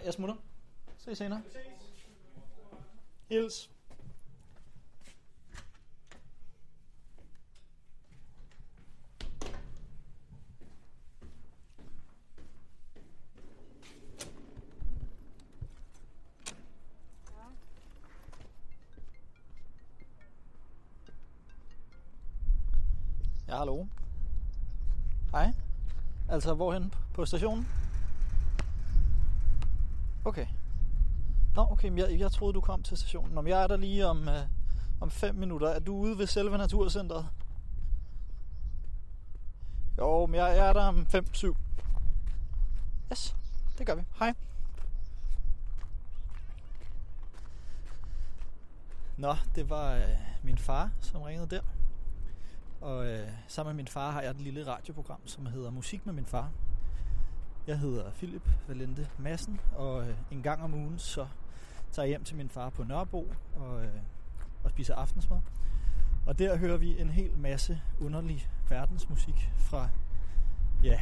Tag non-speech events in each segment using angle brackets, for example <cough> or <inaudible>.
Nej, jeg smutter. Se senere. Hils. Ja, hallo. Hej. Altså, hvorhen på stationen? Okay. Nå, okay, jeg, jeg troede, du kom til stationen. Om men jeg er der lige om, øh, om fem minutter. Er du ude ved selve Naturcentret? Jo, men jeg, jeg er der om 5-7. Yes, det gør vi. Hej. Nå, det var øh, min far, som ringede der. Og øh, sammen med min far har jeg et lille radioprogram, som hedder Musik med min far. Jeg hedder Philip Valente Madsen, og øh, en gang om ugen så tager jeg hjem til min far på Nørrebro og, øh, og spiser aftensmad. Og der hører vi en hel masse underlig verdensmusik fra, ja,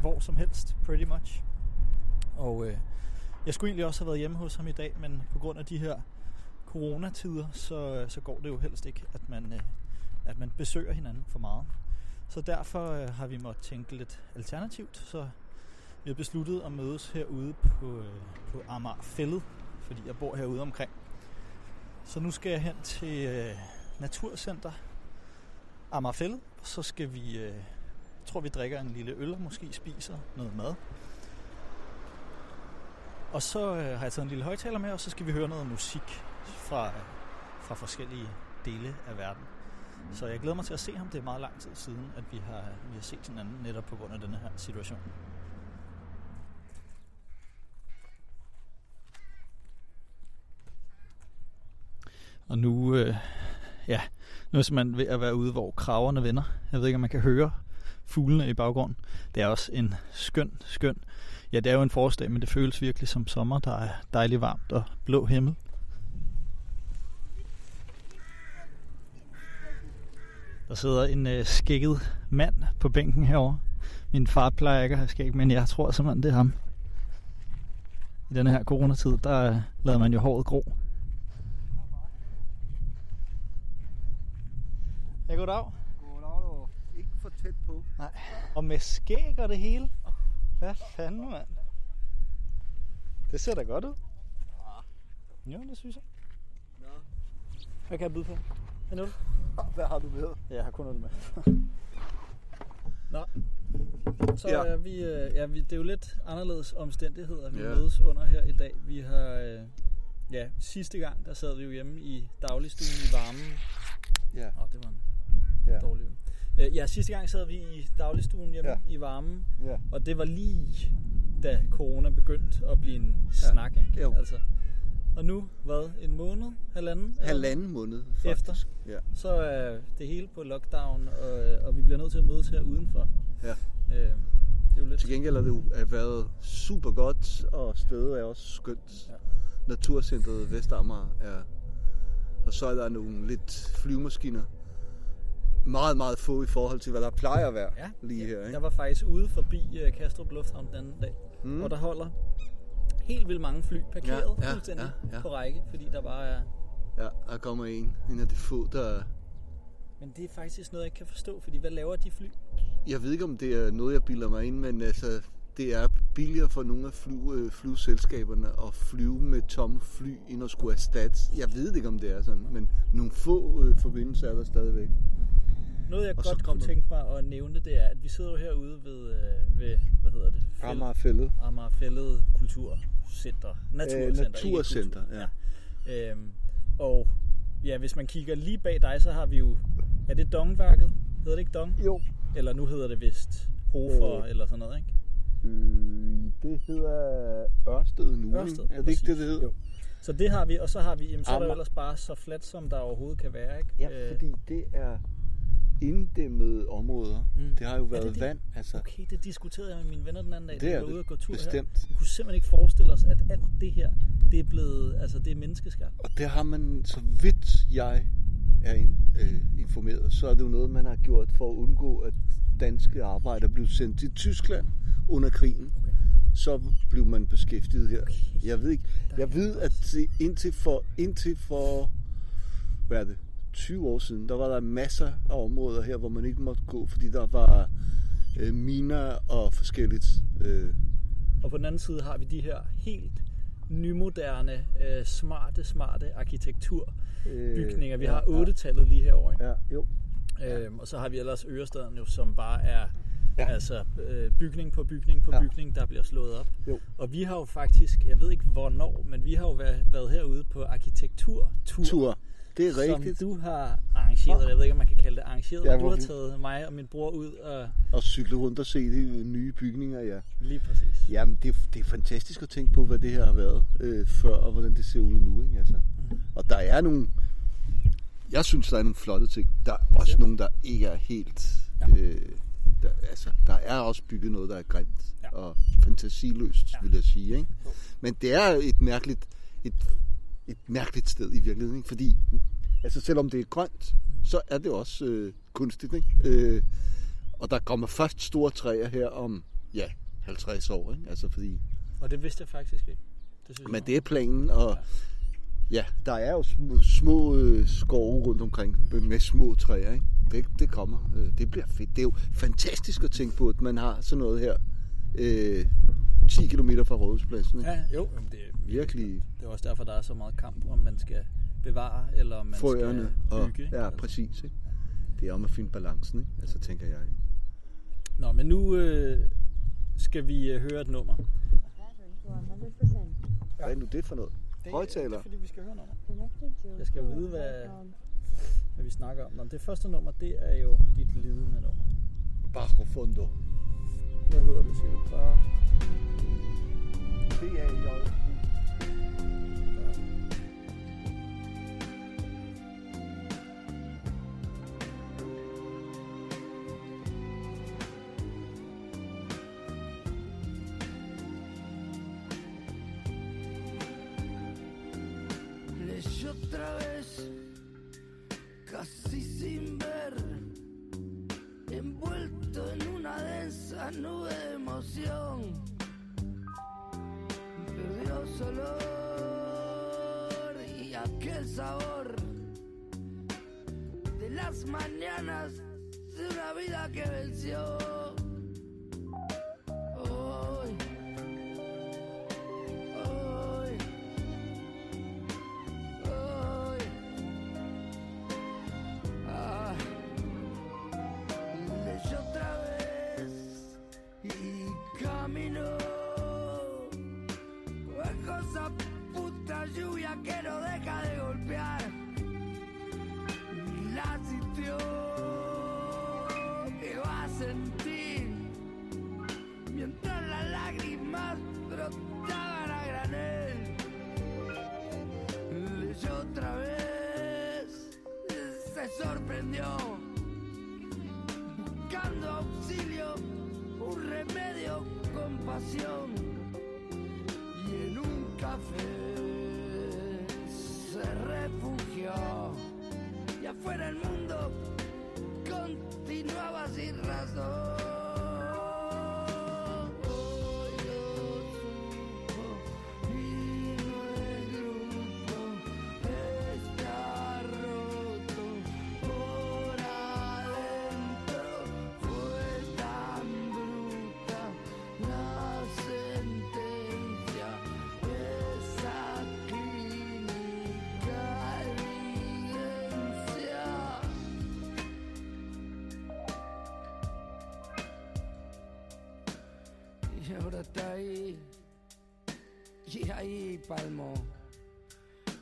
hvor som helst, pretty much. Og øh, jeg skulle egentlig også have været hjemme hos ham i dag, men på grund af de her coronatider, så, øh, så går det jo helst ikke, at man, øh, at man besøger hinanden for meget. Så derfor øh, har vi måttet tænke lidt alternativt, så vi har besluttet at mødes herude på, øh, på Amager Fællet, fordi jeg bor herude omkring. Så nu skal jeg hen til øh, Naturcenter Amager Fællet, så skal vi, øh, tror vi drikker en lille øl og måske spiser noget mad. Og så øh, har jeg taget en lille højtaler med, og så skal vi høre noget musik fra, øh, fra forskellige dele af verden. Så jeg glæder mig til at se ham. Det er meget lang tid siden, at vi har, vi har set hinanden netop på grund af denne her situation. Og nu, øh, ja, nu er man ved at være ude, hvor kraverne vender. Jeg ved ikke, om man kan høre fuglene i baggrunden. Det er også en skøn, skøn. Ja, det er jo en forårsdag, men det føles virkelig som sommer. Der er dejligt varmt og blå himmel. Der sidder en øh, skægget mand på bænken herovre. Min far plejer ikke at have skæg, men jeg tror simpelthen, det er ham. I denne her coronatid, der øh, lader man jo håret gro. Ja, goddag. Goddag, du. Ikke for tæt på. Nej. Og med skæg og det hele. Hvad fanden, mand? Det ser da godt ud. Jo, det synes jeg. Nå. Hvad kan jeg byde på? En øl? <laughs> Hvad har du med? Ja, jeg har kun øl med. <laughs> Nå. Så Ja. ja. er vi, øh, ja, vi, det er jo lidt anderledes omstændigheder, vi Ja. mødes under her i dag. Vi har, øh, ja, sidste gang, der sad vi jo hjemme i dagligstuen i varmen. Ja. Åh, det var en Ja. dårlig øl. Øh, Ja, sidste gang sad vi i dagligstuen hjemme Ja. ja. i varmen, Ja. og det var lige da corona begyndte at blive en snak, ikke? Jo. Altså, og nu, hvad, en måned, halvanden? Halvanden måned, Efter. faktisk. Ja. Så er det hele på lockdown, og, og vi bliver nødt til at mødes her udenfor. ja. Øh, det er jo lidt... Til gengæld har det jo været super godt, og stedet er også skønt. Ja. Naturcentret Vestamager er... Og så er der nogle lidt flyvemaskiner. Meget, meget få i forhold til, hvad der plejer at være Ja, lige her. Jeg Ikke? var faktisk ude forbi uh, Kastrup Lufthavn den anden dag, Mm. og der holder helt vildt mange fly parkeret Ja, ja, fuldstændig ja, ja. på række, fordi der bare er... Ja, der kommer en. En af de få, der... Men det er faktisk noget, jeg ikke kan forstå, fordi hvad laver de fly? Jeg ved ikke, om det er noget, jeg bilder mig ind, men altså, det er billigere for nogle af fly, øh, flyselskaberne at flyve med tomme fly, end at skulle erstatte. Jeg ved ikke, om det er sådan, men nogle få øh, forbindelser er der stadigvæk. Noget, jeg Og godt kunne tænke mig at nævne, det er, at vi sidder jo herude ved, øh, ved hvad hedder det? Fæld- Amagerfældet. Amagerfællet Kulturcenter. Naturcenter. ikke Naturcenter, kultur. ja. ja. Øhm, og ja, hvis man kigger lige bag dig, så har vi jo... Er det Dongværket? Hedder det ikke Dong? Jo. Eller nu hedder det vist Hofer Øh. eller sådan noget, ikke? Øh, det hedder Ørsted nu. Ørsted? Er det ikke det, det hedder? Jo. Så det har vi, og så har vi, jamen, så er der Amager. ellers bare så fladt, som der overhovedet kan være, ikke? Ja, fordi det er inddæmmede områder. Mm. Det har jo Er været det det? vand. Altså, Okay, det diskuterede jeg med mine venner den anden dag, Det da vi var ude og gå tur her. Bestemt. Vi kunne simpelthen ikke forestille os, at alt det her, det er blevet, altså det er menneskeskabt. Og det har man, så vidt jeg er øh, informeret, så er det jo noget, man har gjort for at undgå, at danske arbejdere blev sendt til Tyskland under krigen. Okay. så blev man beskæftiget her. Jeg ved ikke. Jeg ved, at indtil for, indtil for hvad er det, 20 år siden, der var der masser af områder her, hvor man ikke måtte gå, fordi der var øh, miner og forskelligt. Øh, Og på den anden side har vi de her helt nymoderne, øh, smarte, smarte arkitekturbygninger. Vi Øh, ja, har ja. 8-tallet lige herovre. ikke? Ja, jo. Øhm, og så har vi ellers Ørestaden jo, som bare er ja. Ja. altså, øh, bygning på bygning på Ja. bygning, der bliver slået op. Jo. Og vi har jo faktisk, jeg ved ikke hvornår, men vi har jo været, været herude på arkitekturtur. Tur. Det er Som rigtigt. du har arrangeret, jeg ved ikke, om man kan kalde det arrangeret, Ja, men du har taget mig og min bror ud, og Og cykle rundt og se de nye bygninger, ja. lige præcis. Jamen, det, er- det er fantastisk at tænke på, hvad det her har været øh, før, og hvordan det ser ud nu. Ikke? Altså. Mhm. Og der er nogle... Jeg synes, der er nogle flotte ting. Der er også Bestemt. nogle, der ikke er helt... Ja. Øh, der, altså, der er også bygget noget, der er grimt Ja. og fantasiløst, Ja. vil jeg sige. Ikke? Men det er et mærkeligt, et, et mærkeligt sted i virkeligheden, ikke? fordi altså, selvom det er grønt, så er det også øh, kunstigt. Ikke? Øh, og der kommer først store træer her om ja, 50 år. Ikke? Altså, fordi, Og det vidste jeg faktisk ikke. Det synes men jeg det er planen, og ja, der er jo små, små øh, skove rundt omkring med små træer. Ikke? Det, det kommer. Øh, det bliver fedt. Det er jo fantastisk at tænke på, at man har sådan noget her øh, 10 km fra Rådhuspladsen. Ikke? Ja, jo, jamen det, er Virkelig det er også derfor, der er så meget kamp, om man skal bevare, eller om man frøerne. skal Og, bygge. ikke? ja, Altså. præcis. Ikke? Det er om at finde balancen, ikke? Altså, tænker jeg. Ikke? Nå, men nu øh, skal vi øh, høre et nummer. 100%. Hvad er nu det for noget? Det, Højtaler. Det er fordi, vi skal høre nummer. Jeg skal vide, hvad-. Hvad vi snakker om. Nå, det første nummer, det er jo dit lidende nummer. Bajo Fondo. Hvad hedder det, siger du? Bare... B-A-J.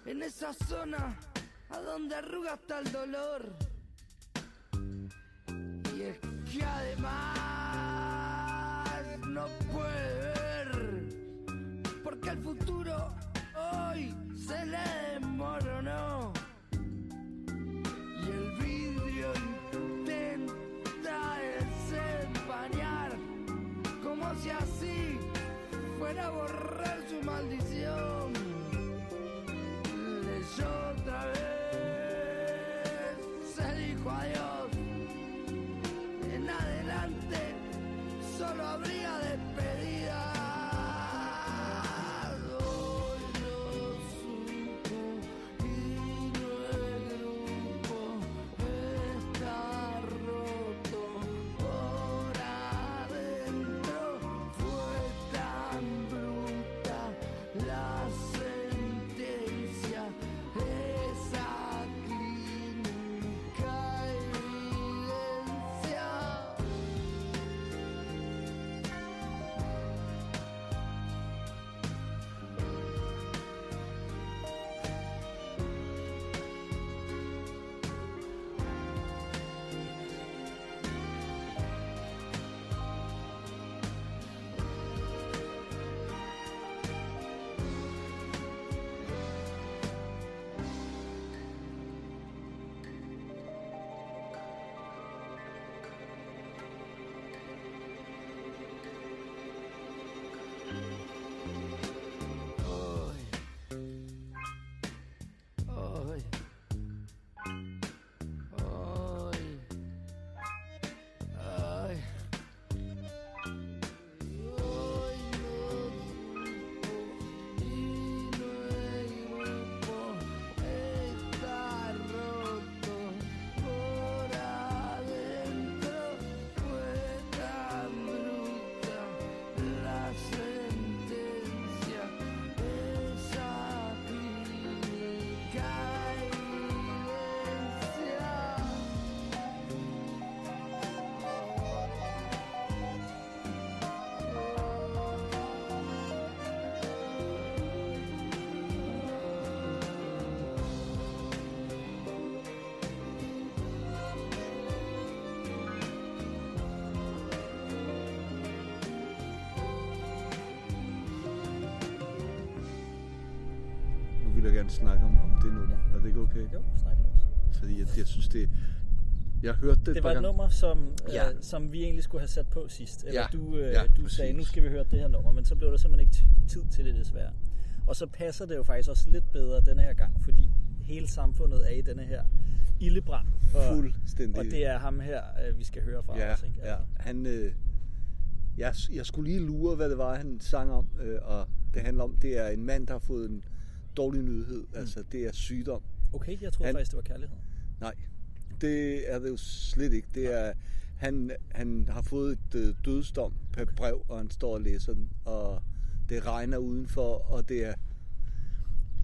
En esa zona a donde arruga hasta el dolor. Gerne snakke om, om det nummer. Er det ikke okay? Jo, snak løs. Fordi jeg, jeg synes, det... Jeg har hørt det, Det et var et gange. nummer, som, Ja. øh, som vi egentlig skulle have sat på sidst. Eller Ja, du, øh, ja, du præcis. sagde, nu skal vi høre det her nummer, men så blev der simpelthen ikke tid til det desværre. Og så passer det jo faktisk også lidt bedre denne her gang, fordi hele samfundet er i denne her ildebrand. Og, Fuldstændig. og det er ham her, øh, vi skal høre fra Ja, os. Ikke? ja. Han, øh, jeg, jeg skulle lige lure, hvad det var, han sang om. Øh, og det handler om, det er en mand, der har fået en dårlig nyhed. Mm. Altså, det er sygdom. Okay, jeg troede Han- faktisk, det var kærlighed. Nej, det er det jo slet ikke. Det er, han, han har fået et øh, dødsdom per brev, og han står og læser den, og det regner udenfor, og det er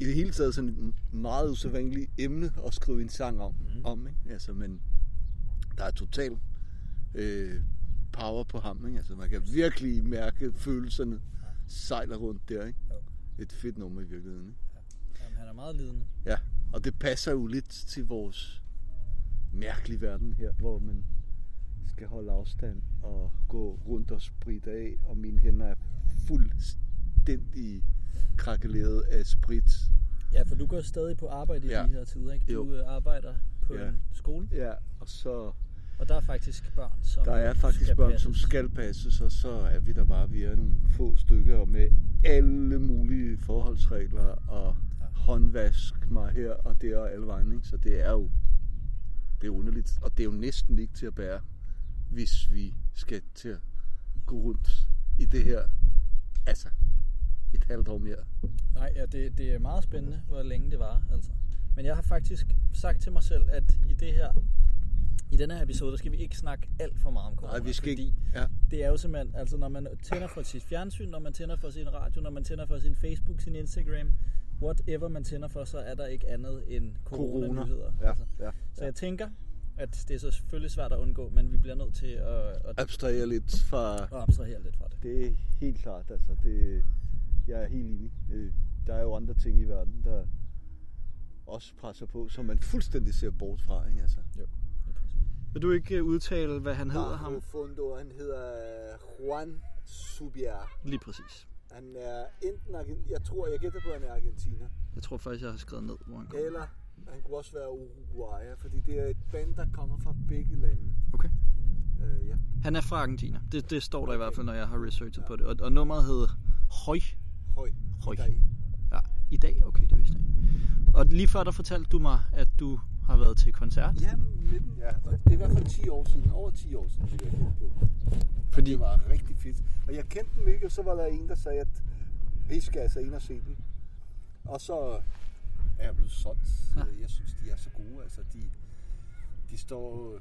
i det hele taget sådan et meget usædvanligt emne at skrive en sang om. Mm. om ikke? Altså, men der er total øh, power på ham. Ikke? Altså, man kan virkelig mærke følelserne sejler rundt der. Ikke? Et fedt nummer i virkeligheden. Ikke? Er meget lidende. Ja, og det passer jo lidt til vores mærkelige verden her, hvor man skal holde afstand og gå rundt og spritte af, og mine hænder er fuldstændig krakeleret af sprit. Ja, for du går stadig på arbejde i Ja. de her tider, ikke? Du Jo. øh, arbejder på Ja. en skole, Ja, og så og der er faktisk børn, som der er faktisk skal børn, passes. som skal passes, og så er vi der bare, vi er nogle få stykker med alle mulige forholdsregler og. Håndvask mig her og der og alle vegne. ikke? Så det er jo det er underligt, og det er jo næsten ikke til at bære, hvis vi skal til at gå rundt i det her, altså et halvt år mere. Nej, ja, det, det er meget spændende, hvor længe det var. Altså. Men jeg har faktisk sagt til mig selv, at i det her, i denne her episode, der skal vi ikke snakke alt for meget om corona. Nej, vi skal fordi ikke. Ja, det er jo simpelthen, altså når man tænder for sit fjernsyn, når man tænder for sin radio, når man tænder for sin Facebook, sin Instagram, whatever man tænder for, så er der ikke andet end corona-nyheder. Ja, Altså. ja, Så ja. jeg tænker, at det er så selvfølgelig svært at undgå, men vi bliver nødt til at, at, Abstrahere lidt fra at abstrahere lidt fra det. Det er helt klart, altså. Det, jeg er helt enig. Øh, Der er jo andre ting i verden, der også presser på, som man fuldstændig ser bort fra. Ikke? Altså. Jo. Vil du ikke øh, udtale, hvad han hedder ham? Fondo, han hedder Juan Subier. Lige præcis. Han er enten, Argen- jeg tror, jeg gætter på, at han er argentiner, Jeg tror faktisk, jeg har skrevet ned, hvor han kommer. eller han kunne også være Uruguayer, fordi det er et band, der kommer fra begge lande. Okay. Øh, ja. Han er fra Argentina. Det, det står der i hvert fald, når jeg har researchet på det. Og, og nummeret hedder Høj. Høj. Høj. I dag. Ja, i dag? Okay, det vidste jeg ikke. Og lige før der fortalte du mig, at du har været til koncert. Ja, men, ja, det er i hvert fald 10 år siden, over 10 år siden, det jeg på. Fordi, Det var rigtig fedt. Og jeg kendte dem ikke, og så var der en, der sagde, at vi skal altså ind og se dem. Og så er jeg blevet solgt. Ja. <laughs> Jeg synes, de er så gode. Altså, de, de står...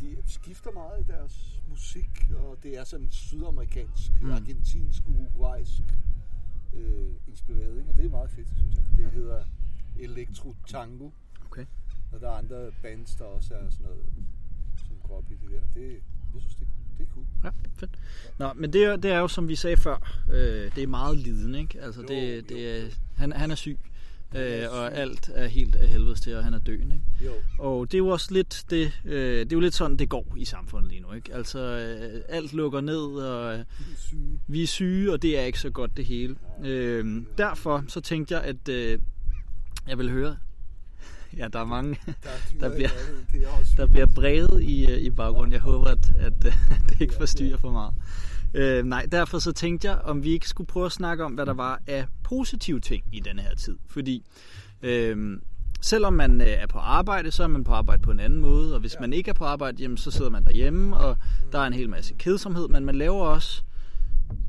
De skifter meget i deres musik, og det er sådan sydamerikansk, Mm. mm. argentinsk, uruguaysk øh, inspireret, ikke? og det er meget fedt, synes jeg. Det hedder Electro Tango, okay. Og der er andre bands, der også er sådan noget, som går op i det der. Det, jeg synes, det, det er cool. Ja, fedt. Nå, men det er, det er jo, som vi sagde før, øh, det er meget liden, ikke? Altså, Jo, det, det jo. er, han, han er syg, øh, og alt er helt af helvedes til, og han er døende, ikke? Jo. Og det er jo også lidt det, øh, det er jo lidt sådan, det går i samfundet lige nu, ikke? Altså, øh, alt lukker ned, og øh, vi er syge, og det er ikke så godt det hele. Øh, derfor så tænkte jeg, at øh, jeg vil høre... <laughs> Ja, der er mange, Der, er <laughs> Der bliver- er der bliver brevet i, øh, i baggrunden. Jeg håber, at, at øh, <laughs> det ikke forstyrrer for meget. Øh, nej, derfor så tænkte jeg, om vi ikke skulle prøve at snakke om, hvad der var af positive ting i denne her tid. Fordi øh, selvom man øh, er på arbejde, så er man på arbejde på en anden måde. Og hvis ja. man ikke er på arbejde, jamen, så sidder man derhjemme, og der er en hel masse kedsomhed. Men man laver også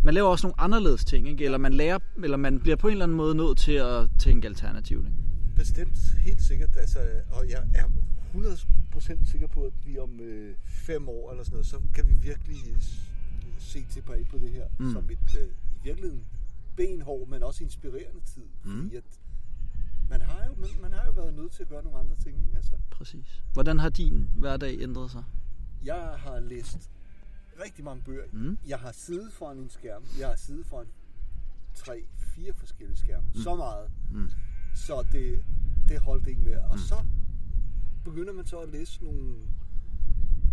man laver også nogle anderledes ting, ikke? Eller man lærer, eller man bliver på en eller anden måde nødt til at tænke alternativt. Ikke? Bestemt, helt sikkert. Altså, og jeg er 100% sikker på, at vi om øh, fem år eller sådan noget, så kan vi virkelig se tilbage på det her mm. som et øh, i virkeligheden benhård, men også inspirerende tid. Mm. Fordi at man har, jo, man, man har jo været nødt til at gøre nogle andre ting. Ikke? Altså, Præcis. Hvordan har din hverdag ændret sig? jeg har læst rigtig mange bøger. Mm. Jeg har siddet foran en skærm. Jeg har siddet foran tre, fire forskellige skærme. Mm. Så meget. Mm. Så det, det holdt ikke mere. Og så begynder man så at læse nogle,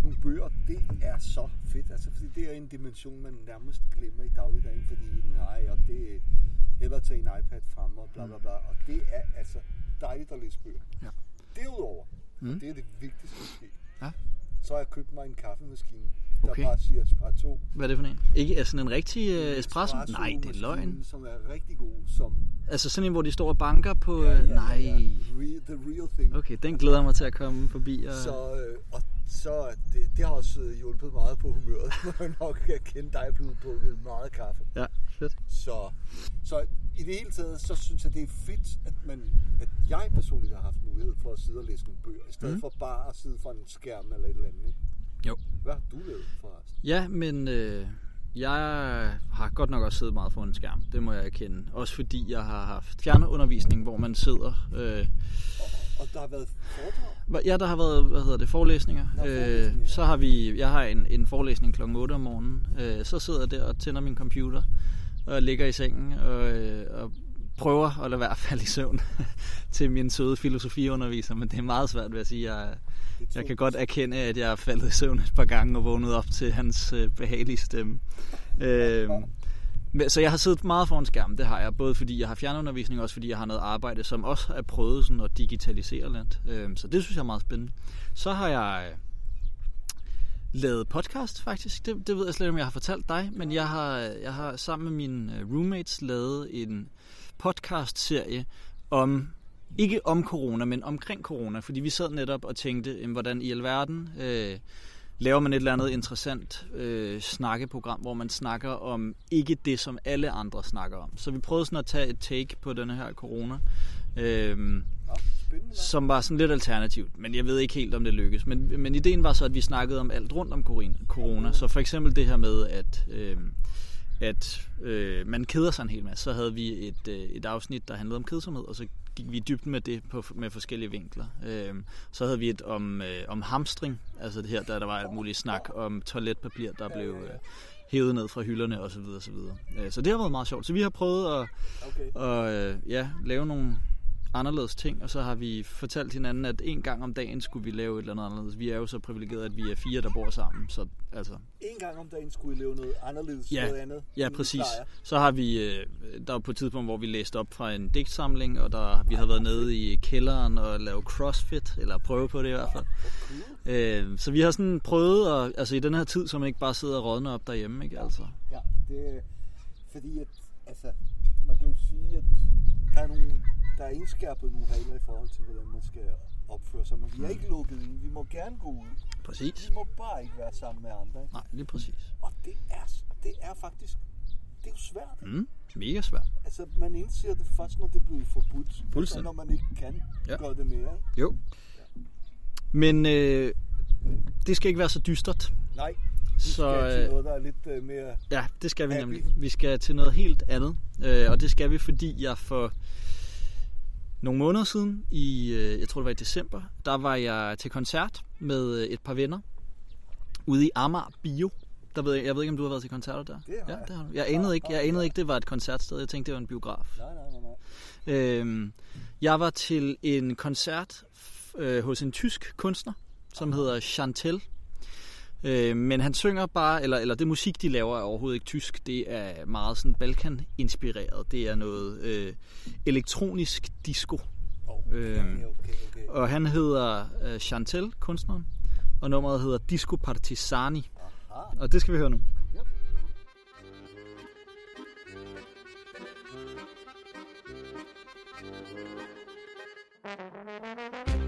nogle bøger. Det er så fedt. Altså, fordi det er en dimension, man nærmest glemmer i dagligdagen. Fordi nej, og det hellere tage en iPad frem og bla bla bla. Og det er altså dejligt at læse bøger. Ja. Derudover, Mm. mm. det er det vigtigste måske, Ja. så har jeg købt mig en kaffemaskine, der Okay. bare siger espresso. Hvad er det for en? Ikke er sådan en rigtig uh, espresso? Nej, det er løgn. Som er rigtig god, som... Altså sådan en, hvor de står og banker på... Ja, nej. Real, the real thing. Okay, den glæder mig til at komme forbi. Og... Så, øh, og så det, det har også øh, hjulpet meget på humøret. <laughs> Må jeg nok erkende, dig er blevet drukket meget kaffe. Ja, fedt. Så, så i det hele taget, så synes jeg, det er fedt, at, man, at jeg personligt har haft mulighed for at sidde og læse nogle bøger, i stedet Mm. for bare at sidde for en skærm eller et eller andet. Ikke? Jo. Hvad har du lavet forresten? Ja, men øh, jeg har godt nok også siddet meget foran en skærm. Det må jeg erkende. Også fordi jeg har haft fjernundervisning, hvor man sidder... Øh, Og der har været foredrag. Ja, der har været, hvad hedder det, forelæsninger. Nå, Øh, forelæsninger. så har vi, jeg har en, en forelæsning kl. 8 om morgenen. Øh, så sidder jeg der og tænder min computer og ligger i sengen og, øh, og prøver at lade være at falde i søvn <laughs> til min søde filosofiunderviser, men det er meget svært, vil jeg sige. Jeg, jeg kan godt erkende, at jeg er faldet i søvn et par gange og vågnet op til hans øh, behagelige stemme. Øh, men- så jeg har siddet meget foran skærmen, det har jeg, både fordi jeg har fjernundervisning, og også fordi jeg har noget arbejde, som også er prøvet sådan at digitalisere lidt. Øh, så det synes jeg er meget spændende. Så har jeg øh, lavet podcast faktisk. Det, det ved jeg slet ikke, om jeg har fortalt dig, men jeg har, jeg har sammen med mine øh, roommates lavet en podcast-serie om, ikke om corona, men omkring corona, fordi vi sad netop og tænkte, jamen, hvordan i alverden øh, laver man et eller andet interessant øh, snakkeprogram, hvor man snakker om ikke det, som alle andre snakker om. Så vi prøvede sådan at tage et take på denne her corona. Øh, som var sådan lidt alternativt, men jeg ved ikke helt, om det lykkes. Men, men ideen var så, at vi snakkede om alt rundt om corona. corona. Så for eksempel det her med, at, øh, at øh, man keder sig en hel masse. Så havde vi et, øh, et afsnit, der handlede om kedsomhed, og så gik vi i dybden med det på, med forskellige vinkler. Øh, så havde vi et om, øh, om hamstring, altså det her, der, der var alt muligt snak om toiletpapir, der blev øh, hævet ned fra hylderne osv. osv. Øh, så det har været meget sjovt. Så vi har prøvet at Okay. og øh, ja, lave nogle anderledes ting, og så har vi fortalt hinanden, at en gang om dagen skulle vi lave et eller andet anderledes. Vi er jo så privilegerede, at vi er fire, der bor sammen, så altså, En gang om dagen skulle I lave noget anderledes, Ja. noget andet. ja præcis. Så har vi, øh, der var på et tidspunkt, hvor vi læste op fra en digtsamling, og der, vi har været nede i kælderen og lave crossfit, eller prøve på det i hvert fald. Øh, så vi har sådan prøvet, at, altså i den her tid, så man ikke bare sidder og rådner op derhjemme, ikke altså? Ja, det er fordi, at altså, man kan jo sige, at der er, nogle, der er indskærpet nogle regler i forhold til, hvordan man skal opføre sig. Men vi er ikke lukket ind. Vi må gerne gå ud. Præcis. Vi må bare ikke være sammen med andre. Ikke? Nej, lige præcis. Og det er, det er faktisk, det er jo svært. Mm, mega svært. Altså, man indser det først, når det bliver forbudt. Altså, Fuldstændig. når man ikke kan Ja. ja. gøre det mere. Ikke? Jo. Men øh, det skal ikke være så dystert. Nej, vi Så, skal til øh, noget, der er lidt øh, mere... Ja, det skal vi Happy. nemlig. Vi skal til noget helt andet. Øh, og det skal vi, fordi jeg for nogle måneder siden, i, øh, jeg tror det var i december, der var jeg til koncert med øh, et par venner ude i Amager Bio. Der ved jeg, jeg ved ikke, om du har været til koncerter der? Det har ja, det har du. Jeg anede ikke, jeg anede ikke, det var et koncertsted. Jeg tænkte, det var en biograf. Nej, nej, nej, nej. Øhm, jeg var til en koncert øh, hos en tysk kunstner, som hedder Chantel. Øh, men han synger bare, eller, eller det musik, de laver, er overhovedet ikke tysk. Det er meget sådan Balkan-inspireret. Det er noget øh, elektronisk disco. Okay, Øhm, okay, okay. Og han hedder øh, Chantel, kunstneren. Og nummeret hedder Disco Partisani. Aha. Og det skal vi høre nu. My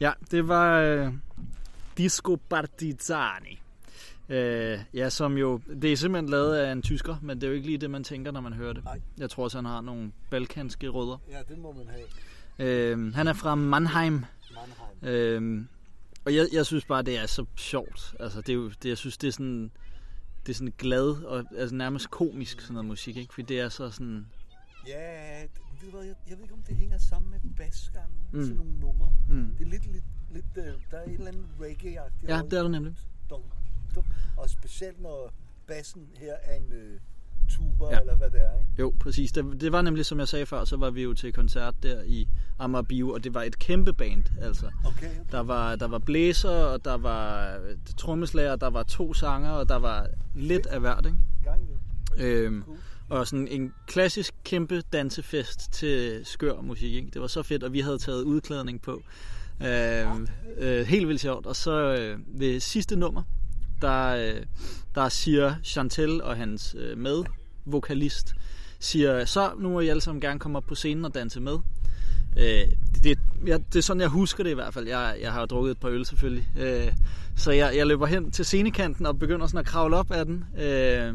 Ja, det var øh, Disco Partizani. Øh, ja, som jo, det er simpelthen lavet af en tysker, men det er jo ikke lige det, man tænker, når man hører det. Nej. Jeg tror også, han har nogle balkanske rødder. Ja, det må man have. Øh, han er fra Mannheim, Mannheim. øh, og jeg, jeg synes bare, det er så sjovt. Altså, det er jo, det, jeg synes, det er sådan, det er sådan glad og altså nærmest komisk sådan noget musik, ikke? Fordi det er så sådan, Ja, du hvad, jeg, jeg ved ikke, om det hænger sammen med basgangen. Mm. Sådan nogle numre. mm. Det er lidt, lidt, lidt øh, der er et eller andet reggae-agtigt. ja, det er der nemlig. Dum, dum. Og specielt når bassen her er en øh, tuba, Ja. eller hvad det er, ikke? Jo, præcis. Det, det var nemlig, som jeg sagde før, så var vi jo til koncert der i Amager Bio, og det var et kæmpe band, altså. Okay, okay. Der var, der var blæser, og der var øh, trommeslager, der var to sanger, og der var lidt af hvert, ikke? Gang. Øhm, Cool og sådan en klassisk kæmpe dansefest til skør musik, ikke? Det var så fedt, og vi havde taget udklædning på. Øh, øh, helt vildt sjovt. Og så øh, ved sidste nummer, der, øh, der siger Chantel og hans øh, medvokalist, siger, så nu må I alle sammen gerne komme op på scenen og danse med. Øh, det, det, jeg, det er sådan, jeg husker det i hvert fald. Jeg, jeg har jo drukket et par øl selvfølgelig. Øh, så jeg, jeg løber hen til scenekanten og begynder sådan at kravle op af den. Øh,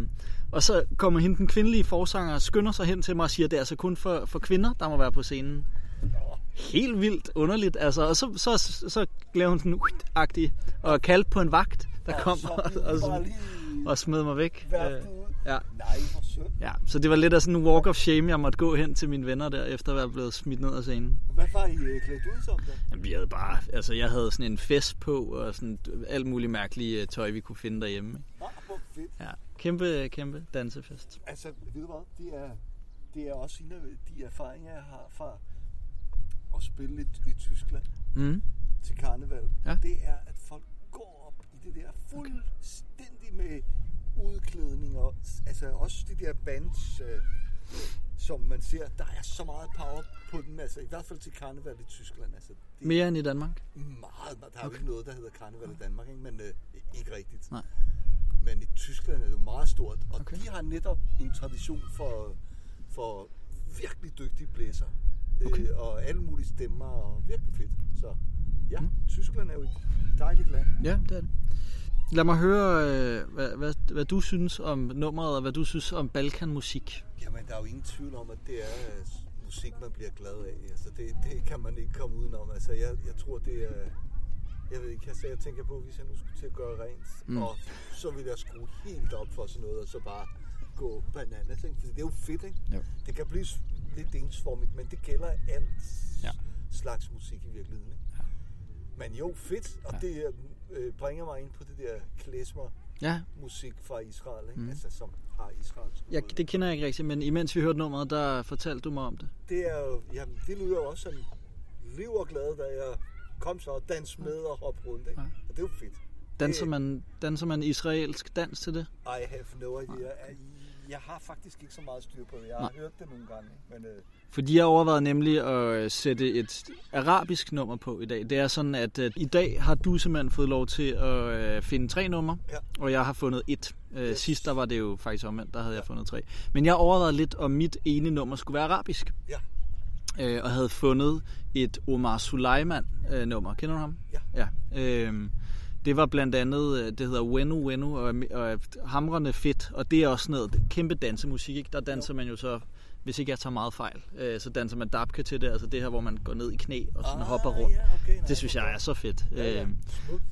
og så kommer hende, den kvindelige forsanger, skynder sig hen til mig og siger, at det er altså kun for, for kvinder, der må være på scenen. Helt vildt underligt. Altså, og så, så, så, så laver hun sådan agtig og kaldte på en vagt, der kom og, og, og smed mig væk. Øh, ja. Nej. Ja, så det var lidt af sådan en walk of shame, jeg måtte gå hen til mine venner der, efter at være blevet smidt ned af scenen. Hvad var I øh, klædt ud som da? Jamen, vi havde bare, altså jeg havde sådan en fest på, og sådan alt muligt mærkelige øh, tøj, vi kunne finde derhjemme. Fedt. Ja, kæmpe, kæmpe dansefest. Altså, ved du hvad? Det er, det er også en af de erfaringer, jeg har fra at spille lidt i Tyskland Mm. til karneval. Ja. Det er, at folk går op i det der fuldstændig med udklædning og altså også de der bands, øh, som man ser, der er så meget power på dem, altså i hvert fald til karneval i Tyskland. Altså, det er Mere end i Danmark. meget, der er jo ikke noget, der hedder karneval i Danmark, ikke? men øh, ikke rigtigt. Nej. Men i Tyskland er det jo meget stort, og Okay. de har netop en tradition for, for virkelig dygtige blæser. Okay. Øh, og alle mulige stemmer, og virkelig fedt. Så ja, Mm. mm. Tyskland er jo et dejligt land. Ja, det er det. Lad mig høre, øh, hvad, hvad, hvad du synes om nummeret, og hvad du synes om Balkanmusik. Jamen, der er jo ingen tvivl om, at det er øh, musik, man bliver glad af. Altså, det, det kan man ikke komme udenom. Altså, jeg, jeg tror, det er... Jeg ved ikke, altså, jeg tænker på, hvis jeg nu skulle til at gøre rent, Mm. og så ville jeg skrue helt op for sådan noget, og så bare gå bananas, ikke? Fordi det er jo fedt, ikke? Jo. Det kan blive lidt ensformigt, men det gælder alt Ja. ja. slags musik i virkeligheden, ikke? Ja. Men jo, fedt, og Ja. ja. det øh, bringer mig ind på det der klezmer Ja, musik fra Israel, ikke? Mm. Altså, som har jeg, rødder. det kender jeg ikke rigtigt, men imens vi hørte nummeret, der fortalte du mig om det. det er jo, jamen, det lyder jo også sådan liv og glad, da jeg kom så og dans med og hoppe rundt, ikke? Ja. Og det er jo fedt. Danser man, danser man israelsk dans til det? I have no idea. Jeg, jeg har faktisk ikke så meget styr på det. Jeg har Nej. hørt det nogle gange, men øh, Fordi jeg overvejede nemlig at sætte et arabisk nummer på i dag. Det er sådan, at øh, i dag har du simpelthen fået lov til at øh, finde tre numre, Ja. og jeg har fundet et. Øh, Yes. Sidst der var det jo faktisk omvendt, der havde jeg fundet tre. Men jeg overvejede lidt, om mit ene nummer skulle være arabisk. Ja. Øh, og havde fundet et Omar Sulaiman øh, nummer. Kender du ham? Ja. ja. Øh, det var blandt andet, øh, det hedder Wenu Wenu, og, og hamrende fedt, og det er også noget kæmpe dansemusik, ikke? Der danser man jo så, hvis ikke jeg tager meget fejl, øh, så danser man dabke til det, altså det her, hvor man går ned i knæ og sådan ah, hopper rundt. Ja, okay, nej, Det synes jeg er så fedt. Ja, ja. Øh,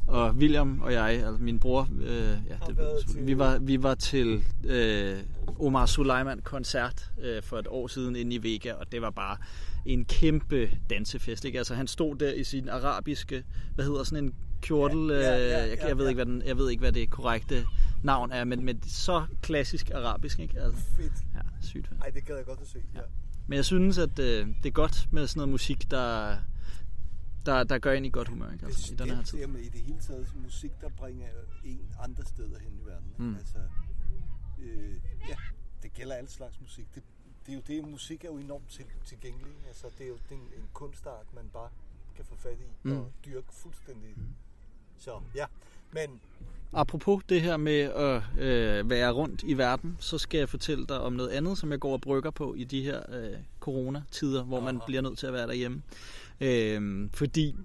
og William og jeg, altså min bror, øh, ja, det, til- vi, var, vi var til øh, Omar Sulaiman koncert øh, for et år siden inde i Vega, og det var bare en kæmpe dansefest. Ikke? Altså han stod der i sin arabiske, hvad hedder sådan en kjortel, Ja, ja, ja, øh, jeg, ja, jeg, ved ja. ikke, hvad den, jeg ved ikke, hvad det korrekte navn er, men, men så klassisk arabisk, ikke? Altså, Fedt. ja, sygt. Ej, det gad jeg godt at se. Ja. Men jeg synes, at øh, det er godt med sådan noget musik, der, der, der gør en i godt humør, ikke? Altså, i den her tid. Bestemt, jamen, i det hele taget musik, der bringer en andre steder hen i verden. Mm. Mm. Altså, øh, ja, det gælder alle slags musik. Det, det er jo det, musik er jo enormt til, tilgængelig. Altså, det er jo det er en, en kunstart, man bare kan få fat i mm. og dyrke fuldstændig. Mm. Så ja, men Apropos det her med at øh, være rundt i verden, så skal jeg fortælle dig om noget andet, som jeg går og brygger på i de her øh, coronatider, hvor man Aha. bliver nødt til at være derhjemme. Øh, fordi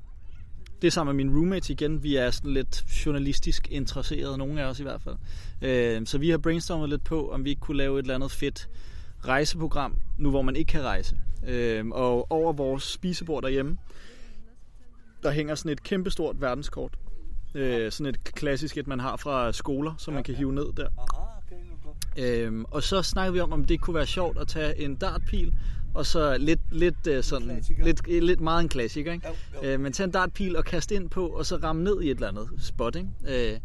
det er sammen med mine roommates igen. Vi er sådan lidt journalistisk interesserede, nogle af os i hvert fald. Øh, så vi har brainstormet lidt på, om vi ikke kunne lave et eller andet fedt rejseprogram, nu hvor man ikke kan rejse. Øh, og over vores spisebord derhjemme, der hænger sådan et kæmpestort verdenskort. Øh, sådan et klassisk et, man har fra skoler, som man kan hive ned der. aha, okay. Øhm, og så snakkede vi om, om det kunne være sjovt at tage en dartpil, og så lidt, lidt øh, sådan, klassiker. lidt, øh, lidt meget en klassiker, ikke? Jo, jo. Øh, men tage en dartpil og kaste ind på, og så ramme ned i et eller andet spot, ikke? Øh,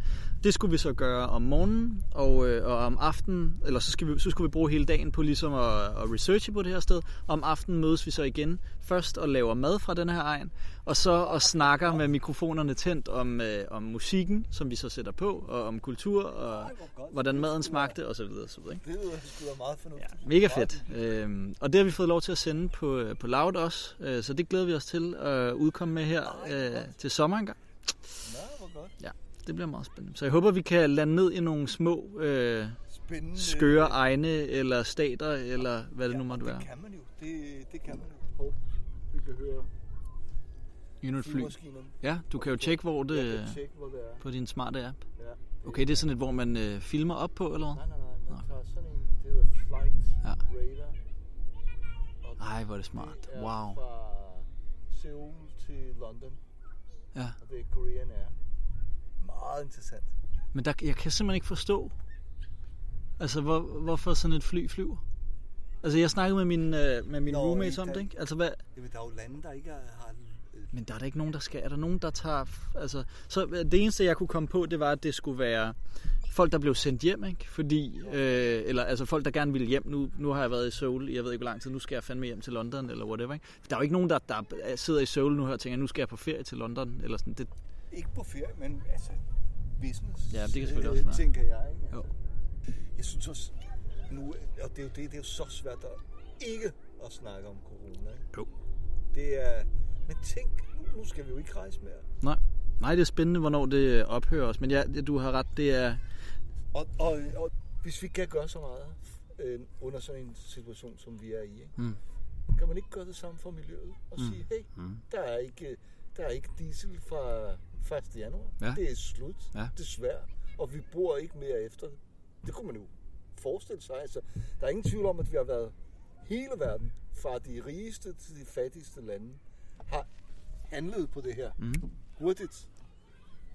det skulle vi så gøre om morgenen, og, øh, og om aftenen, eller så, skal vi, så skulle vi bruge hele dagen på ligesom at, at researche på det her sted. Om aftenen mødes vi så igen først og laver mad fra den her egen, og så og snakker med mikrofonerne tændt om, øh, om musikken, som vi så sætter på, og om kultur, og Ej, hvordan maden smagte, og så videre, og så videre, ikke? Det lyder sgu da meget fornuftigt. Ja, mega fedt. Øhm, og det har vi fået lov til at sende på, øh, på Loud også, øh, så det glæder vi os til at udkomme med her øh, til sommer engang. Nå, hvor godt. Ja, det bliver meget spændende. Så jeg håber, vi kan lande ned i nogle små øh, Spændende. skøre egne, eller stater, eller hvad det nu Ja, måtte og være. Det kan man jo. Det, det kan man jo. Hov, vi kan høre Endnu et fly. flymaskinerne. Ja, du kan jo tjekke, hvor det Jeg øh, kan tjekke, hvor det er. på din smarte app. Ja. Okay, det er sådan et, hvor man øh, filmer op på, eller hvad? Nej, nej, nej. Man tager sådan en, det hedder Flight Ja. Radar. Og Ej, hvor er det smart. Det er Wow. fra Seoul til London, Ja. og det er Korean Air. Meget interessant. Men der, jeg kan simpelthen ikke forstå, altså hvor, hvorfor sådan et fly flyver. Altså jeg snakkede med min, øh, med mine Nå, roommates om det, ikke? Altså hvad, Jamen, der er jo lande, der ikke er- har... øh, Men der er der ikke nogen, der skal. Er der nogen, der tager... Altså, så det eneste, jeg kunne komme på, det var, at det skulle være folk, der blev sendt hjem, ikke? Fordi, øh, eller altså folk, der gerne ville hjem. Nu, nu har jeg været i Seoul, i jeg ved ikke, hvor lang tid. Nu skal jeg fandme hjem til London, eller whatever, ikke? Der er jo ikke nogen, der, der sidder i Seoul nu her og tænker, nu skal jeg på ferie til London, eller sådan. Det, Ikke på ferie, men altså business, Ja, det kan selvfølgelig øh, også være. tænker jeg. Ikke? Jo. Jeg synes også, nu, og det er jo det, det er jo så svært at ikke at snakke om corona. Ikke? Jo. Det er, men tænk, nu- skal vi jo ikke rejse mere. nej. Nej, det er spændende, hvornår det ophører også. Men ja, du har ret, det er... Og, og, og hvis vi kan gøre så meget øh, under sådan en situation, som vi er i, ikke? Mm. kan man ikke gøre det samme for miljøet og Mm. sige, hey, Mm. der er ikke, der er ikke diesel fra 1. januar. Ja. Det er slut, Ja. desværre. Og vi bor ikke mere efter det. Det kunne man jo forestille sig. Altså, der er ingen tvivl om, at vi har været hele verden, fra de rigeste til de fattigste lande, har handlet på det her Mm. hurtigt.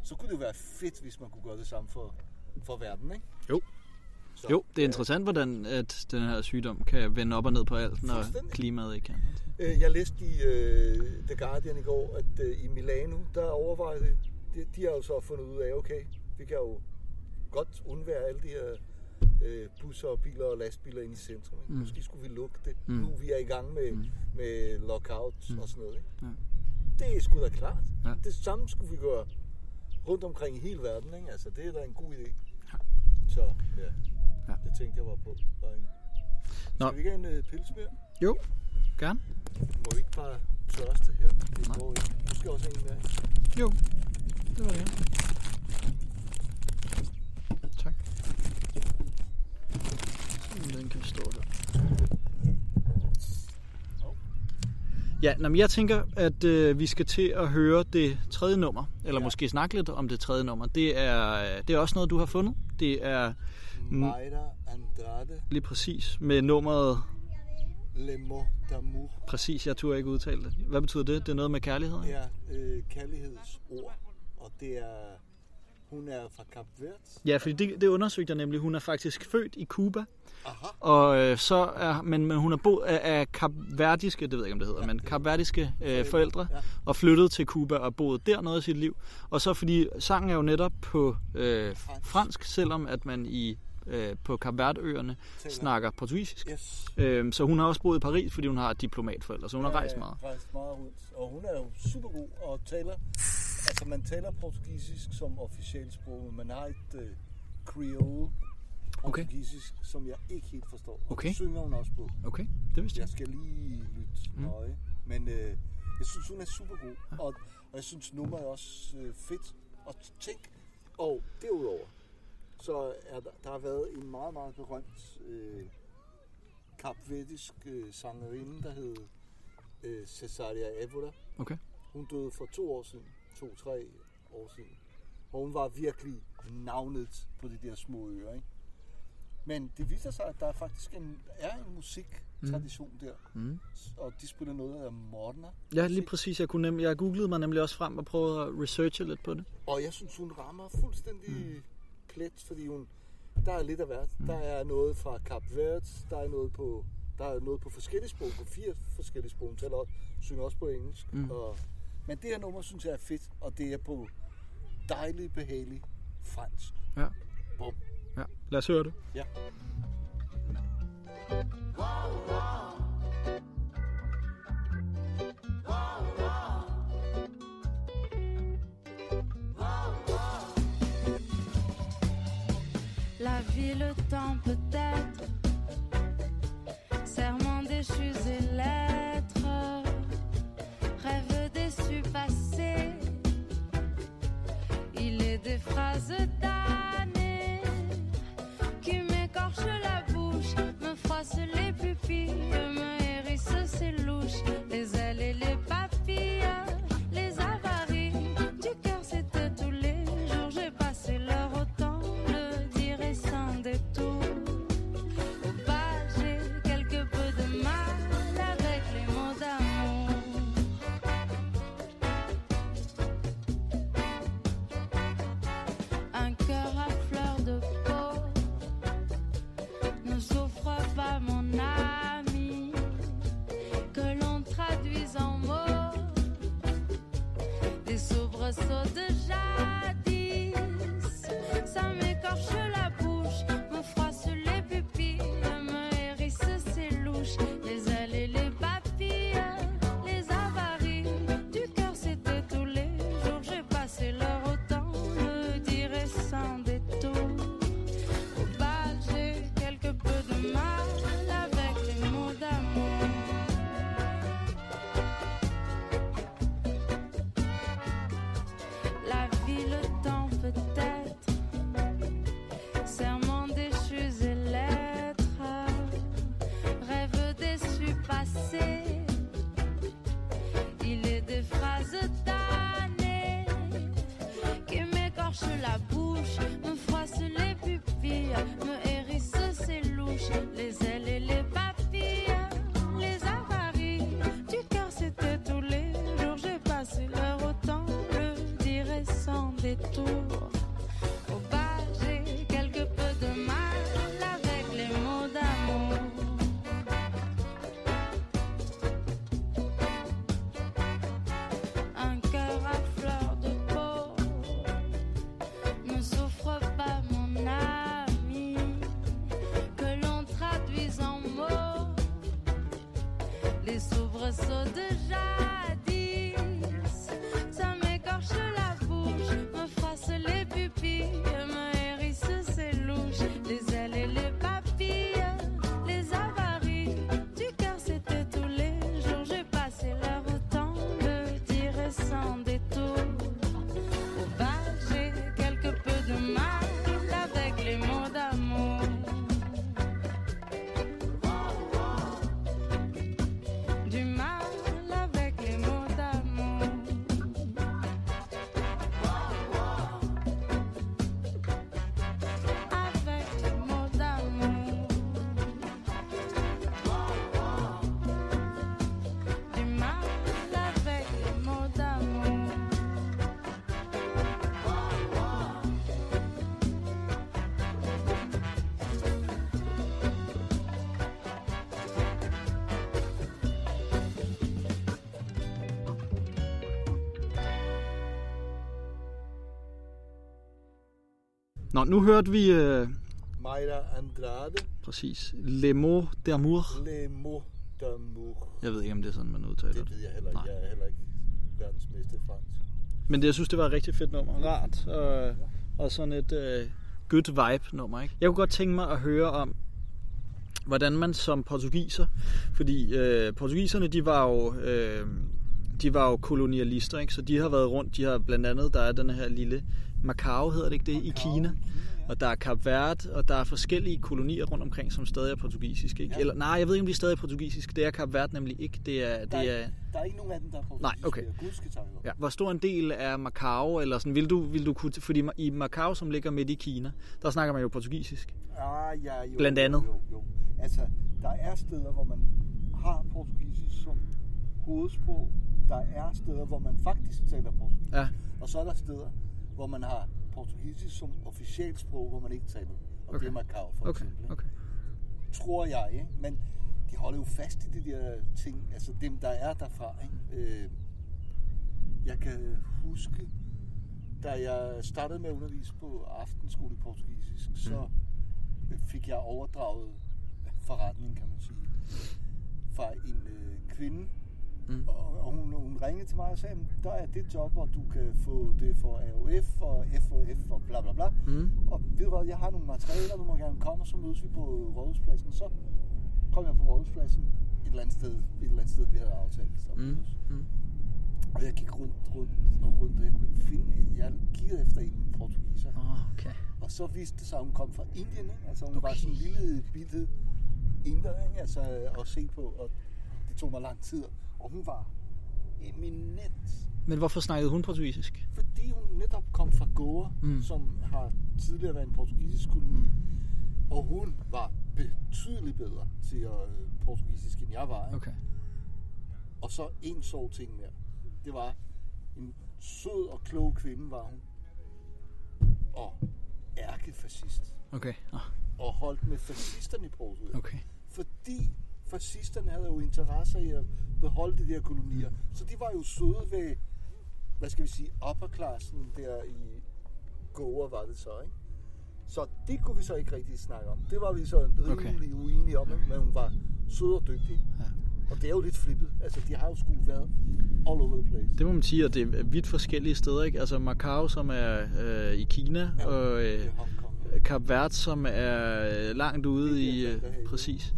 Så kunne det være fedt, hvis man kunne gøre det samme for, for verden, ikke? Jo. Så, Jo, det er interessant, hvordan at den her sygdom kan vende op og ned på alt, når klimaet ikke kan. Øh, Jeg læste i øh, The Guardian i går, at øh, i Milano, der overvejer det. De, de har jo så fundet ud af, okay, vi kan jo godt undvære alle de her øh, busser og biler og lastbiler ind i centrum. Ikke? Mm. Måske skulle vi lukke det. Mm. Nu vi er i gang med, Mm. med lockout Mm. og sådan noget. Ikke? Ja. Det er sgu da klart. Ja. Det samme skulle vi gøre rundt omkring i hele verden. Ikke? Altså, det er da en god idé. Ja. Så ja, Ja. det tænkte jeg var på. Nå. Skal vi ikke have en øh, pils mere? Jo, gerne. Må vi ikke bare tørste her? Det går ikke. Du skal også have en mere. Jo, det var det. Tak. Så den kan stå her. Ja, nå, men jeg tænker, at øh, vi skal til at høre det tredje nummer, eller. Ja. måske snakke lidt om det tredje nummer. Det er, det er også noget, du har fundet. Det er Mayra Andrade lige præcis med nummeret, Le Mot d'Amour. præcis, jeg turde ikke udtale det. Hvad betyder det? Det er noget med kærlighed? Ja, øh, kærlighedsord. Og det er... Hun er fra Kap Verde. Ja, fordi det, det undersøgte jeg nemlig. Hun er faktisk født i Cuba, Aha. og øh, så er, men, men hun er boet af, af kapverdiske, det ved jeg ikke om det hedder, ja, men kapverdiske øh, forældre, Ja. og flyttet til Cuba og boet der noget af sit liv. Og så fordi sangen er jo netop på øh, fransk, selvom at man i øh, på Kapverdøerne snakker portugisisk. Yes. Øhm, så hun har også boet i Paris, fordi hun har diplomatforældre, så hun har rejst meget. Ja, rejst meget rundt. Og hun er jo super god og taler... Altså, man taler portugisisk som officielt sprog, men man har et øh, creole portugisisk, okay. som jeg ikke helt forstår. Og Okay. det synger hun også på. Okay, det vidste jeg. Jeg skal lige lytte Mm. nøje. Men øh, jeg synes, hun er super god. Og, og jeg synes, nummeret er også øh, fedt. Og tænk, og derudover, så er der, der har været en meget, meget berømt øh, kapvedisk øh, sangerinde, der hed øh, Cesaria Evora. Okay. Hun døde for to år siden, to-tre år siden. Og hun var virkelig navnet på de der små øer, ikke? Men det viser sig, at der faktisk en, er en musiktradition mm. der. Mm. Og de spiller noget af Morna. Ja, lige præcis. Jeg, kunne nem, jeg googlede mig nemlig også frem og prøvede at researche lidt på det. Og jeg synes, hun rammer fuldstændig mm. Plet, fordi hun, der er lidt af hvert. Mm. Der er noget fra Kap Verde, der er noget på, der er noget på forskellige sprog, på fire forskellige sprog. Hun taler også, synger også på engelsk. Mm. Og, men det her nummer synes jeg er fedt, og det er på dejlig, behagelig fransk. Ja. Bum. Ja, lad os høre det. Ja. La le temps peut-être, serment déchus et lettres, rêve déçu passé, il est des phrases damnées qui m'écorchent la bouche, me froissent les pupilles, me hérissent ses louches, les ailes et les papilles, Nå, nu hørte vi øh, Mayra Andrade, præcis Le Mot d'amour. Le Mot d'amour. Jeg ved ikke, om det er sådan, man udtaler Det det. ved jeg heller ikke. Nej. Jeg er heller ikke verdensmester i fransk. Men det, jeg synes, det var et rigtig fedt nummer. Rart. Og, og sådan et øh, good vibe nummer. Ikke? Jeg kunne godt tænke mig at høre om, hvordan man som portugiser, fordi øh, portugiserne, de var jo... Øh, de var jo kolonialister, ikke? så de har været rundt. De har blandt andet, der er den her lille Macau, hedder det ikke det, i Kina. Og der er Kap Verde, og der er forskellige kolonier rundt omkring, som stadig er portugisiske. Ikke? Ja. Eller, nej, jeg ved ikke, om de er stadig portugisiske. Det er Kap Verde nemlig ikke. Det er, Der er, det er, der er ikke nogen af dem, der er portugisiske. Nej, okay. Ja. Hvor stor en del er Macau, eller sådan, vil du, vil du kunne, fordi i Macau, som ligger midt i Kina, der snakker man jo portugisisk. Ah, ja, jo, Blandt andet. Jo, jo, jo. Altså, der er steder, hvor man har portugisisk som hovedsprog. Der er steder, hvor man faktisk taler portugisisk. Ja. Og så er der steder, hvor man har portugisisk som officielt sprog, hvor man ikke taler. Og Okay. det er Macau for Okay, eksempel. ikke? okay. Tror jeg, ikke? Men de holder jo fast i de der ting, altså dem, der er derfra. Ikke? Øh, jeg kan huske, da jeg startede med at undervise på aftenskole i portugisisk, så fik jeg overdraget forretningen, kan man sige, fra en øh, kvinde. Mm. Og, og hun, hun ringede til mig og sagde, der er det job, og du kan få det for AOF og FOF og bla bla bla. Mm. Og ved du hvad, jeg har nogle materialer, du må gerne komme, og så mødes vi på Rådhuspladsen. Så kom jeg på Rådhuspladsen et eller andet sted, et eller andet sted vi havde aftalt. Så Mm. Mm. Og jeg gik rundt, rundt og rundt, og jeg kunne ikke finde en. Jeg kiggede efter en portugiser. Oh, okay. Og så viste det sig, at hun kom fra Indien. Ikke? Altså hun okay. var sådan en lille bitte inder ikke? Altså, at se på. Og det tog mig lang tid. Og hun var eminent. Men hvorfor snakkede hun portugisisk? Fordi hun netop kom fra Goa, Mm. som har tidligere været en portugisisk koloni. Mm. Og hun var betydeligt bedre til at, øh, portugisisk, end jeg var. Ikke? Okay. Og så en sjov ting mere. Det var en sød og klog kvinde var hun. Og ærkefascist. Okay. Oh, Og holdt med fascisterne i Portugal. okay. Fordi fascisterne havde jo interesse i at beholde de der kolonier. Mm. Så de var jo søde ved, hvad skal vi sige, upperklassen der i Goa var det så, ikke? Så det kunne vi så ikke rigtig snakke om. Det var vi så rimelig okay. uenige om, men hun var sød og dygtig. Ja. Og det er jo lidt flippet. Altså, de har jo sgu været all over the place. Det må man sige, at det er vidt forskellige steder. Ikke? Altså Macau, som er øh, i Kina, Ja, og det øh. Kap Verde, som er øh, langt ude i... Det Øh, præcis.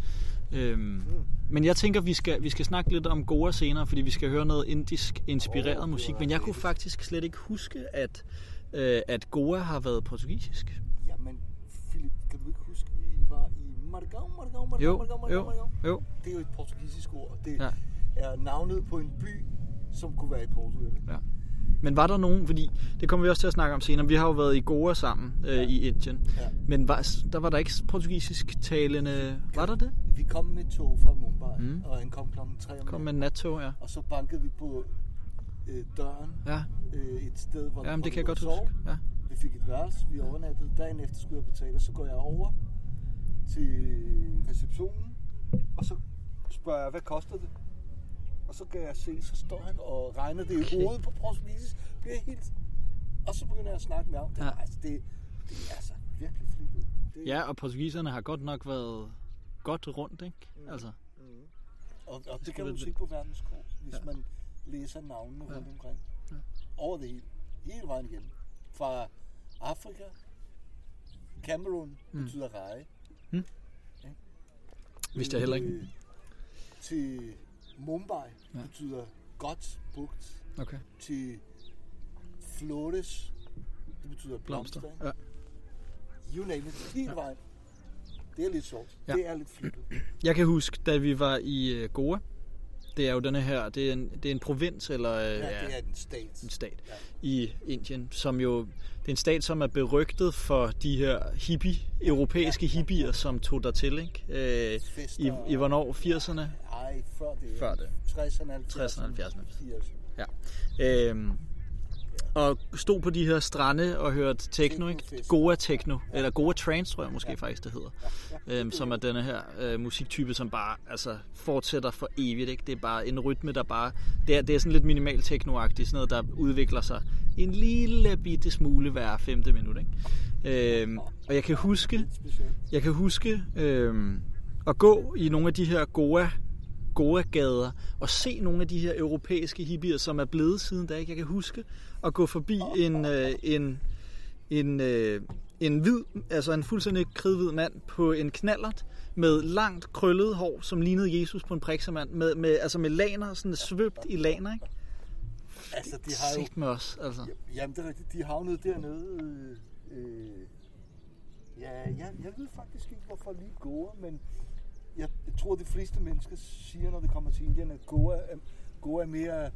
Øhm, Mm. men jeg tænker, vi skal, vi skal snakke lidt om Goa senere, fordi vi skal høre noget indisk inspireret det musik. Men jeg kunne faktisk slet ikke huske, at, øh, at Goa har været portugisisk. Jamen, Philip, kan du ikke huske, vi var i Margau, Margau, Margau, Jo, Margau, Margau, jo, Margau? jo. Det er jo et portugisisk ord. Det Ja. er navnet på en by, som kunne være i Portugal. Ja. Men var der nogen, fordi det kommer vi også til at snakke om senere, vi har jo været i Goa sammen øh, Ja. i Indien, Ja. men var, der var der ikke portugisisk talende, var der det? Vi kom med tog fra Mumbai, Mm. og han kom klokken 3 om Kom med nattog, ja. Og så bankede vi på øh, døren Ja, øh, et sted, hvor, hvor det kan jeg godt sove. huske. Ja. Vi fik et værelse, vi overnattede. Dagen efter skulle jeg betale, og så går jeg over til receptionen, og så spørger jeg, hvad koster det? Og så kan jeg se, så står han og regner det i hovedet på portugisisk. Bliver helt... Og så begynder jeg at snakke med ham. Det, Ja. ja. altså, det, det er altså virkelig flippet. Det, ja, og portugiserne har godt nok været godt rundt, ikke? Altså, Mm. Og, og det kan lidt- se på verdenskort, hvis Ja. ja. man læser navnene Ja. rundt omkring. Ja. Over det hele. Hele vejen igennem. Fra Afrika, Cameroon Mm. betyder reje. vidste jeg heller ikke. Øh, Til Mumbai Ja. ja. betyder godt bugt. Okay. Til Flores, det betyder Blomster. blomster. Ja. You name it. Hele Ja. vejen. Det er lidt sjovt. Ja. Det er lidt flippet. Jeg kan huske, da vi var i øh, Goa, det er jo denne her, det er en, det er en provins, eller øh, Ja, det er den stat. en stat Ja. i Indien, som jo, det er en stat, som er berygtet for de her hippie, europæiske ja, ja. hippier, som tog dertil, ikke? Øh, Fester i, I hvornår? 80'erne? Nej, før det. Før det. 60'erne, 60'erne, 70'erne. 80'erne. Øhm, og stod på de her strande og hørte techno, ikke? Goa techno, eller Goa trance, tror jeg måske Ja. faktisk, det hedder. Ja, ja, Øhm, som er denne her øh, musiktype, som bare altså, fortsætter for evigt. Ikke? Det er bare en rytme, der bare... Det er, det er sådan lidt minimal techno sådan noget, der udvikler sig en lille bitte smule hver femte minut. Ikke? Øhm, og jeg kan huske, jeg kan huske øhm, at gå i nogle af de her Goa Goa-gader og se nogle af de her europæiske hippier, som er blevet siden da. Ikke? Jeg kan huske at gå forbi en, øh, en, en, øh, en hvid, altså en fuldstændig kridhvid mand på en knallert med langt krøllet hår, som lignede Jesus på en priksemand, med, med, altså med laner, sådan svøbt i laner, ikke? Altså, de har jo... Med os, altså. Jamen, det er rigtigt. De havnede dernede... Øh, øh, ja, jeg, jeg ved faktisk ikke, hvorfor lige Goa, men jeg, tror, de fleste mennesker siger, når det kommer til Indien, at Goa er, Goa er mere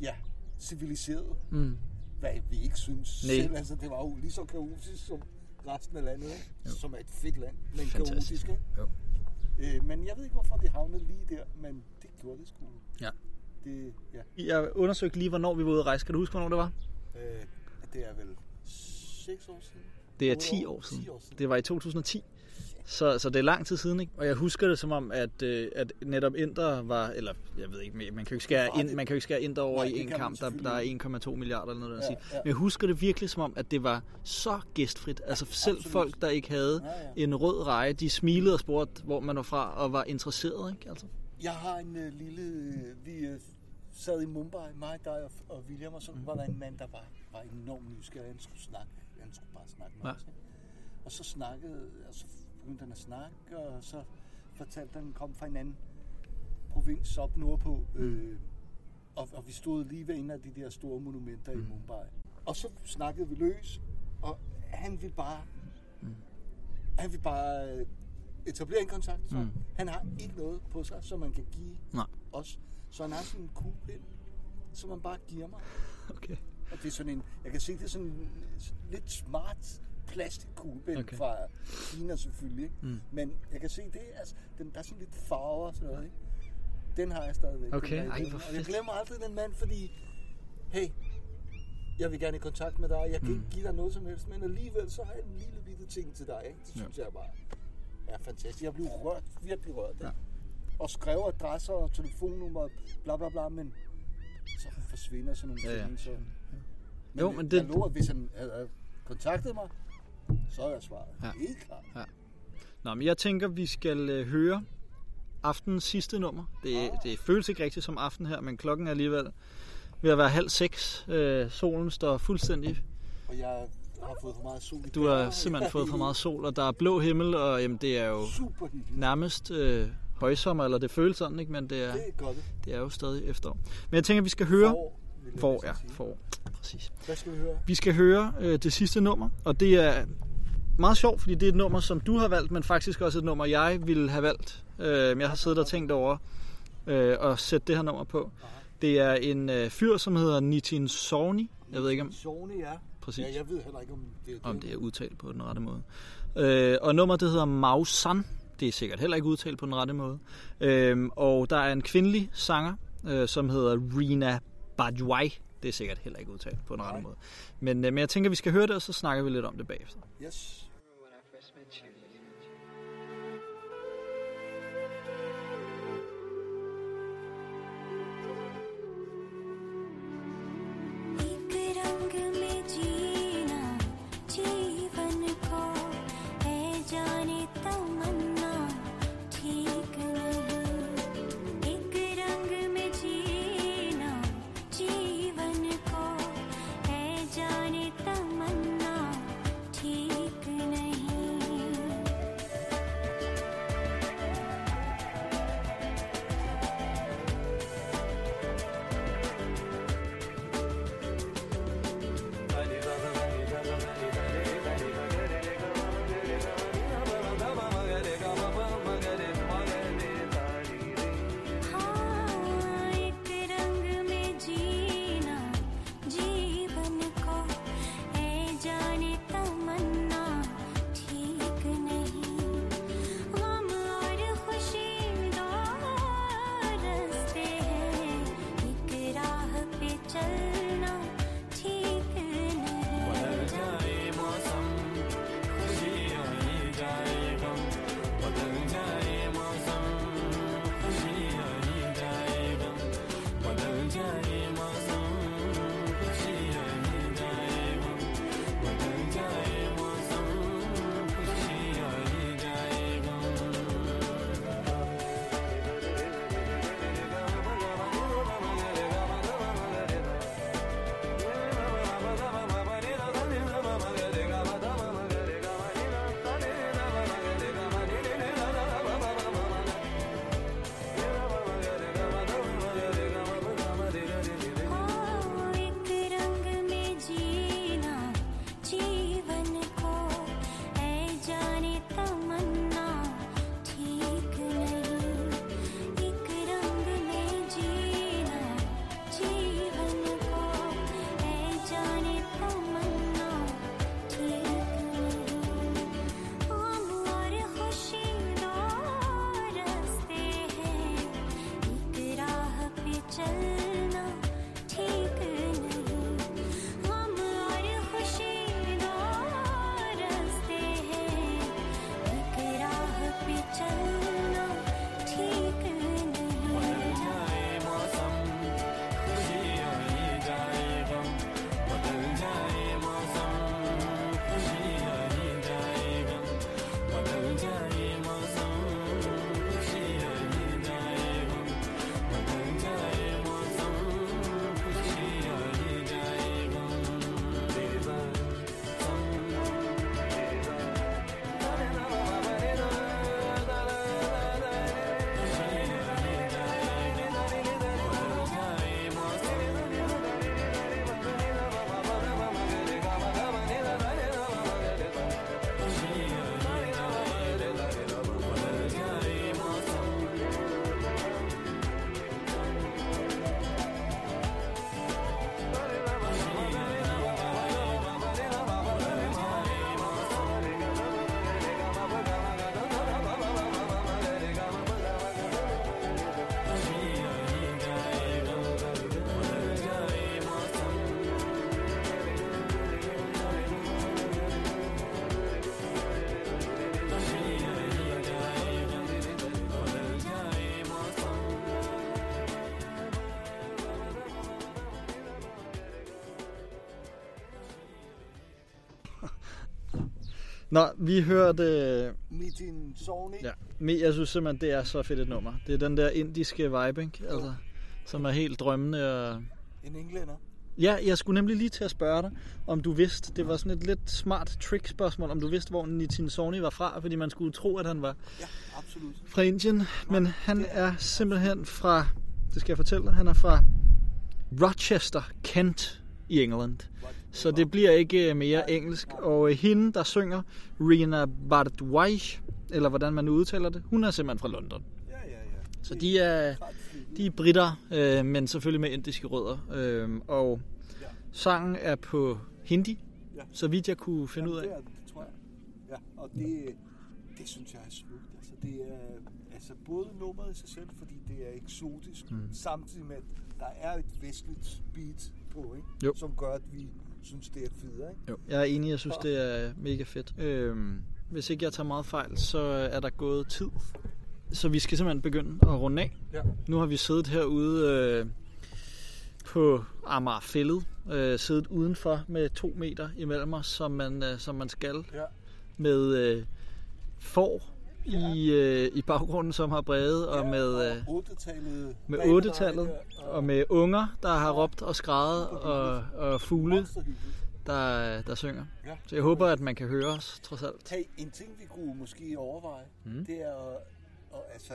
ja, civiliseret. Mm. Hvad vi ikke synes Nej. selv. Altså, det var jo lige så kaotisk som resten af landet, ikke? Jo. som er et fedt land, men Fantastisk. kaotisk. Ikke? Jo. Øh, men jeg ved ikke, hvorfor de havnede lige der, men det gjorde det sgu. Ja. Det, ja. Jeg undersøgte lige, hvornår vi var ude at rejse. Kan du huske, hvornår det var? Øh, det er vel 6 år siden? Det er Otte 10 år siden. 10 år siden. Det var i 2010. Så, så det er lang tid siden, ikke? Og jeg husker det som om, at, øh, at netop Inter var, eller jeg ved ikke, man kan jo ikke skære, ind, man kan jo ikke skære Inter over Nej, i en kamp, der, der er 1,2 milliarder eller noget, der Ja, sige. ja. Men jeg husker det virkelig som om, at det var så gæstfrit. Altså selv absolut. folk, der ikke havde Ja, ja. en rød reje, de smilede og spurgte, hvor man var fra, og var interesseret, ikke? Altså. Jeg har en øh, lille... Øh, vi øh, sad i Mumbai, mig, dig og, og William, og så Mm. var der en mand, der var, var enormt nysgerrig. Han skulle snakke. Han skulle bare snakke med Ja. os. Og så snakkede, og så begyndte han at snakke, og så fortalte han, at han kom fra en anden provins op nordpå. Øh, og, og vi stod lige ved en af de der store monumenter Mm. i Mumbai. Og så snakkede vi løs, og han ville bare... Mm. Han ville bare øh, etablere en kontakt. Så Mm. Han har ikke noget på sig, som man kan give Nej. os. Så han har sådan en kuglepind, som man bare giver mig. Okay. Og det er sådan en, jeg kan se, det er sådan en lidt smart plastikkuglepind Okay. fra Kina selvfølgelig. Ikke? Mm. Men jeg kan se, det er, altså, den, der er sådan lidt farver og sådan noget. Ikke? Den har jeg stadigvæk. Okay, den ej, hvor Og jeg fedt. glemmer aldrig den mand, fordi, hey, jeg vil gerne i kontakt med dig. Jeg kan Mm. ikke give dig noget som helst, men alligevel så har jeg en lille bitte ting til dig. Ikke? Det Ja. synes jeg bare er fantastisk. Jeg blev rørt, virkelig rørt. Ja. Ja. Og skrev adresser og telefonnummer, bla bla bla, men så forsvinder sådan nogle Ja, ja. ting. Så. Men, Jo, men det- jeg lover, hvis han havde kontaktet mig, så er jeg svaret. Ja. Ja. Helt klart. Nå, men jeg tænker, vi skal øh, høre aftenens sidste nummer. Det, Ah. det føles ikke rigtigt som aften her, men klokken er alligevel ved at være halv seks. Øh, solen står fuldstændig. Og jeg har fået for meget sol i Du har simpelthen fået for meget <laughs> sol, og der er blå himmel, og jamen, det er jo Super nærmest øh, højsommer, eller det føles sådan, ikke? men det er, Det er godt. det er jo stadig efterår. Men jeg tænker, vi skal høre... Forår, er sige. for? Præcis. Hvad skal vi høre? Vi skal høre øh, det sidste nummer, og det er meget sjovt, fordi det er et nummer, som du har valgt, men faktisk også et nummer, jeg ville have valgt. Øh, jeg har siddet og tænkt over øh, at sætte det her nummer på. Det er en øh, fyr, som hedder Nitin Sawhney. Jeg ved ikke om, Sony, ja. præcis, Ja, jeg ved heller ikke, om det er om det er udtalt på den rette måde. Øh, og nummeret det hedder Mausan. Det er sikkert heller ikke udtalt på den rette måde. Øh, og der er en kvindelig sanger, øh, som hedder Rina Bajuai. Det er sikkert heller ikke udtalt på en rette måde. Men, øh, men jeg tænker, vi skal høre det, og så snakker vi lidt om det bagefter. Yes. Give me Nå, vi hørte... Mitin Sony. Ja, men jeg synes simpelthen, det er så fedt et nummer. Det er den der indiske vibe, ikke? Altså, som er helt drømmende. Og... En englænder. Ja, jeg skulle nemlig lige til at spørge dig, om du vidste, det var sådan et lidt smart trick-spørgsmål, om du vidste, hvor Nitin Sawhney var fra, fordi man skulle tro, at han var Ja, absolut. fra Indien, men han er simpelthen fra, det skal jeg fortælle dig, han er fra Rochester, Kent i England. Så det bliver ikke øh, mere engelsk. Og øh, hende, der synger, Rina Bardwaj, eller hvordan man nu udtaler det, hun er simpelthen fra London. Så de er, de er britter, øh, men selvfølgelig med indiske rødder. Øh, og sangen er på hindi, så vidt jeg kunne finde ud af. Det, tror jeg. Ja, og det, det synes jeg er smukt. Altså, det er altså både nummeret i sig selv, fordi det er eksotisk, mm. samtidig med, at der er et vestligt beat på, ikke? Jo. som gør, at vi synes, det er federe. Ikke? Jo. Jeg er enig, jeg synes, det er mega fedt. Øhm, hvis ikke jeg tager meget fejl, så er der gået tid. Så vi skal simpelthen begynde at runde af. Ja. Nu har vi siddet herude øh, på Amagerfællet, øh, siddet udenfor med to meter imellem os, som man, øh, som man skal, Ja. med øh, får i, øh, i baggrunden, som har brevet, og med... Øh, og ottetallet med bag ottetallet, dig, og med unger, der har råbt og skrejet, og, og fugle, der, der synger. Ja. Så jeg håber, at man kan høre os, trods alt. Hey, en ting, vi kunne måske overveje, Mm. det er, at, at, altså,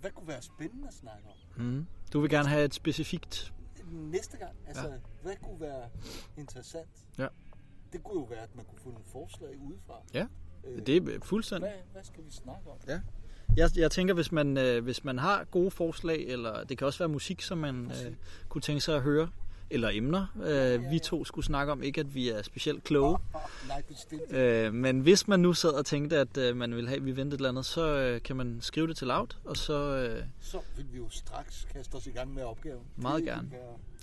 hvad kunne være spændende at snakke om Mm. Du vil gerne have et specifikt... næste gang? Altså, Ja. ja. hvad kunne være interessant? Ja. Det kunne jo være, at man kunne få nogle forslag udefra. Ja, Øh, Det er fuldstændig. Hvad, hvad skal vi snakke om? Ja. Jeg, jeg tænker, hvis man, øh, hvis man har gode forslag, eller det kan også være musik, som man øh, kunne tænke sig at høre, eller emner, øh, vi to skulle snakke om. Ikke, at vi er specielt kloge. Oh, nej, bestemt. Øh, men hvis man nu sad og tænkte, at øh, man ville have, at vi ventede et eller andet, så øh, kan man skrive det til Loud, og så... Øh, Så vil vi jo straks kaste os i gang med opgaven. Meget det gerne.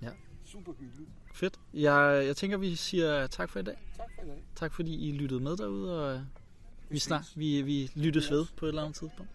Ja. Super hyggeligt. fedt. Jeg, jeg tænker, vi siger tak for i dag. Tak for i dag. Tak fordi I lyttede med derude, og øh, vi, snak, vi, vi lyttes ved på et eller andet tidspunkt.